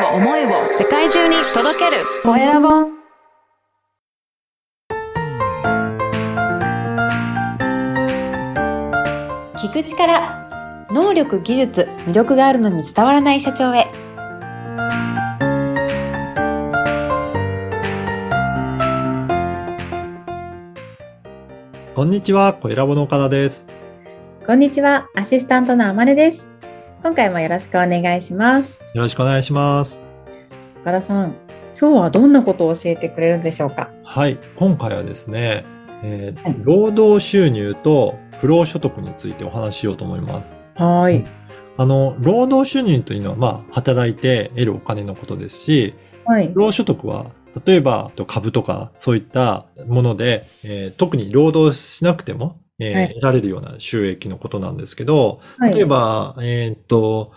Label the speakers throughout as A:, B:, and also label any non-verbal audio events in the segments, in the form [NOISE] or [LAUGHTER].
A: を思いを世界中に届ける。コエラボ
B: 聞く力能力技術魅力があるのに伝わらない社長へ。
C: こんにちは、コエラボの岡田です。
B: こんにちはアシスタントのあまねです今回もよろしくお願いします。
C: よろしくお願いします。
B: 岡田さん今日はどんなことを教えてくれるんでしょうか？
C: はい、今回はですね、えー
B: はい。
C: 労働収入と不労所得についてお話ししようと思います。
B: はい。
C: あの、労働収入というのは、まあ、働いて得るお金のことですし、
B: はい。
C: 不労所得は、例えば株とかそういったもので、えー特に労働しなくても、えー
B: はい。
C: 得られるような収益のことなんですけど、
B: はい。
C: 例えば、えーっと、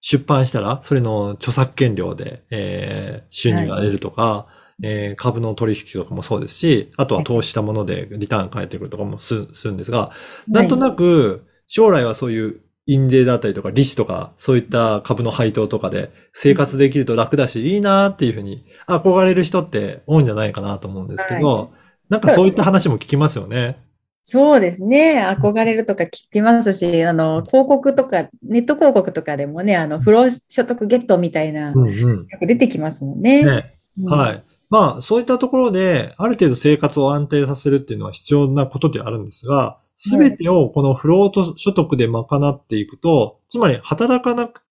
C: 出版したら、それの著作権料で、えー収入が得るとか、えー株の取引とかもそうですし、あとは投資したものでリターン返ってくるとかもすするんですが、なんとなく、将来はそういう印税だったりとか、利子とか、そういった株の配当とかで生活できると楽だし、いいなっていうふうに憧れる人って多いんじゃないかなと思うんですけど、
B: は
C: なんかそういった話も聞きますよね。
B: そうですね。憧れるとか聞きますし、あの、広告とか、ネット広告とかでもね、あの、不労所得ゲットみたいな、よ
C: うんうん。
B: く出てきますもんね。
C: ね。
B: うん
C: はい。まあ、そういったところで、ある程度生活を安定させるっていうのは必要なことであるんですが、すべてをこの不労所得で賄っていくと、つまり働かなく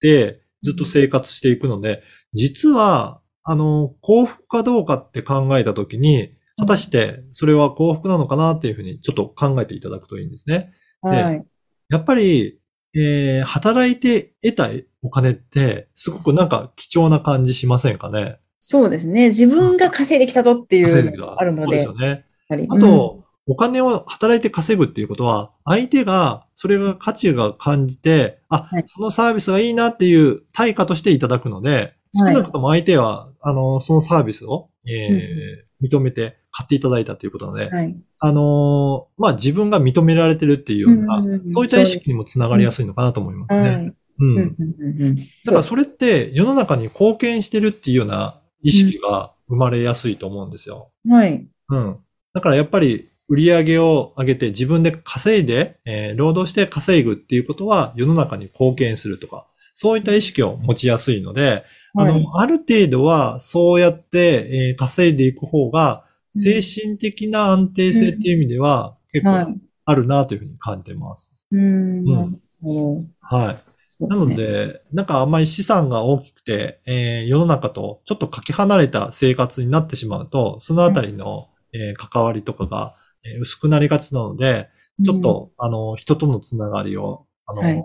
C: てずっと生活していくので、実は、あの、幸福かどうかって考えたときに、果たしてそれは幸福なのかなっていうふうにちょっと考えていただくといいんですね。
B: はい。
C: やっぱり、えー働いて得たお金って、すごくなんか貴重な感じしませんかね？
B: そうですね。自分が稼いできたぞっていうのがあるので、
C: そうですよね。あと、お金を働いて稼ぐっていうことは、相手が、それが価値が感じて、あ、
B: はい
C: そのサービスがいいなっていう対価としていただくので、少
B: はい
C: なくとも相手は、あの、そのサービスを、えー認めて買っていただいたということなので、
B: うんはい。
C: あのーまあ、自分が認められてるっていうような、
B: うんうんうん
C: そういった意識にもつながりやすいのかなと思いますね。う
B: んうん
C: だからそれって世の中に貢献してるっていうような意識が生まれやすいと思うんですよ。
B: はい。
C: うん。だからやっぱり売り上げを上げて自分で稼いで、えー労働して稼ぐっていうことは世の中に貢献するとか、そういった意識を持ちやすいので、あ
B: はい。
C: の、ある程度はそうやって、えー稼いでいく方が
B: うん。
C: 精神的な安定性っていう意味では結構
B: はい。
C: あるなというふうに感じてます。
B: うん。なるほど。
C: はい。
B: ね。
C: ので、なんかあんまり資産が大きくて、えー世の中とちょっとかけ離れた生活になってしまうと、そのあたりの、えー関わりとかが、えー薄くなりがちなので、ちょっと、あの、人とのつながりを、あの、
B: はい。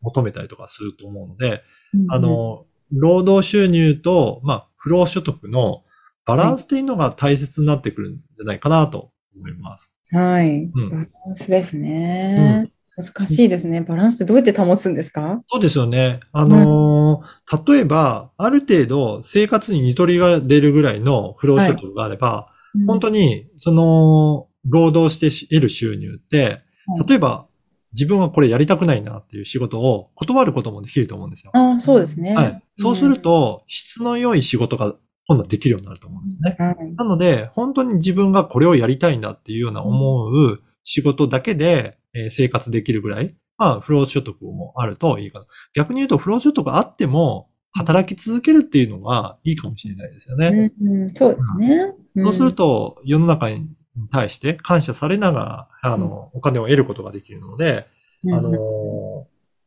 C: 求めたりとかすると思うので、
B: うん
C: あ、の、労働収入と、まあ、不労所得のバランスっていうのが大切になってくるんじゃないかなと思います。
B: はい。
C: うん
B: バランスですね。難しいですね。バランスってどうやって保つんですか？
C: そうですよね。あのー例えば、ある程度生活にゆとりが出るぐらいの不労所得があれば、本当に、その、労働してし得る収入って、
B: はい
C: 例えば、自分はこれやりたくないなっていう仕事を断ることもできると思うんですよ。
B: ああ、そうですね。
C: はい。そうすると、質の良い仕事が今度はできるようになると思うんですね。
B: うん、はい。
C: なので、本当に自分がこれをやりたいんだっていうような思う仕事だけで、えー生活できるぐらい、まあ、不労所得もあるといいかな。逆に言うと、不労所得あっても、働き続けるっていうのがいいかもしれないですよね。
B: うんうん、そうですね。
C: そうすると、世の中に対して感謝されながら、あの、お金を得ることができるので、
B: うん、
C: あのー、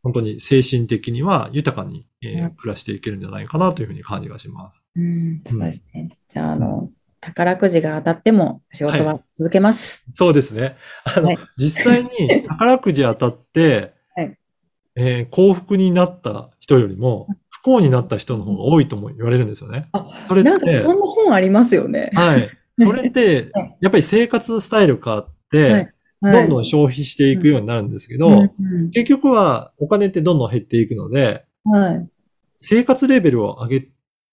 C: 本当に精神的には豊かに、えー
B: うん
C: 暮らしていけるんじゃないかなというふうに感じがします。
B: うん、そうですね。じゃあ、あの、宝くじが当たっても仕事は続けます。
C: そうですね。あの、
B: はい
C: 実際に [LAUGHS] 宝くじ当たって、
B: はい
C: えー幸福になった人よりも、不幸になった人の方が多いとも言われるんですよね。
B: あ
C: それって、
B: なんかそんな本ありますよね。
C: はい。それって
B: はい、
C: やっぱり生活スタイル変わって、
B: はい。
C: どんどん消費していくようになるんですけど、結局はお金ってどんどん減っていくので、
B: はい。
C: 生活レベルを上げ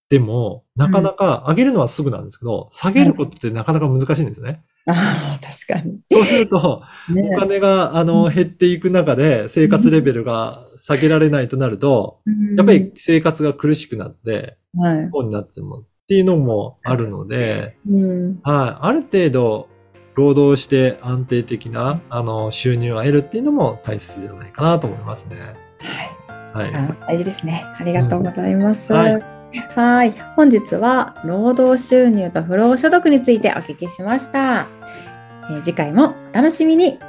C: ても、なかなか上げるのはすぐなんですけど、下げることってなかなか難しいんですね。
B: ああ、確かに。
C: そうすると、
B: ね。
C: お金が、あの、減っていく中で生活レベルが下げられないとなると、やっぱり、生活が苦しくなって。不幸になってもっていうのもあるので、
B: うん。
C: はい。ある程度、労働して安定的な、あの、収入を得るっていうのも大切じゃないかなと思いますね。
B: はい。
C: はい。
B: あ大事ですね。ありがとうございます。
C: うんは
B: はいい。本日は労働収入と不労所得についてお聞きしました。えー次回もお楽しみに。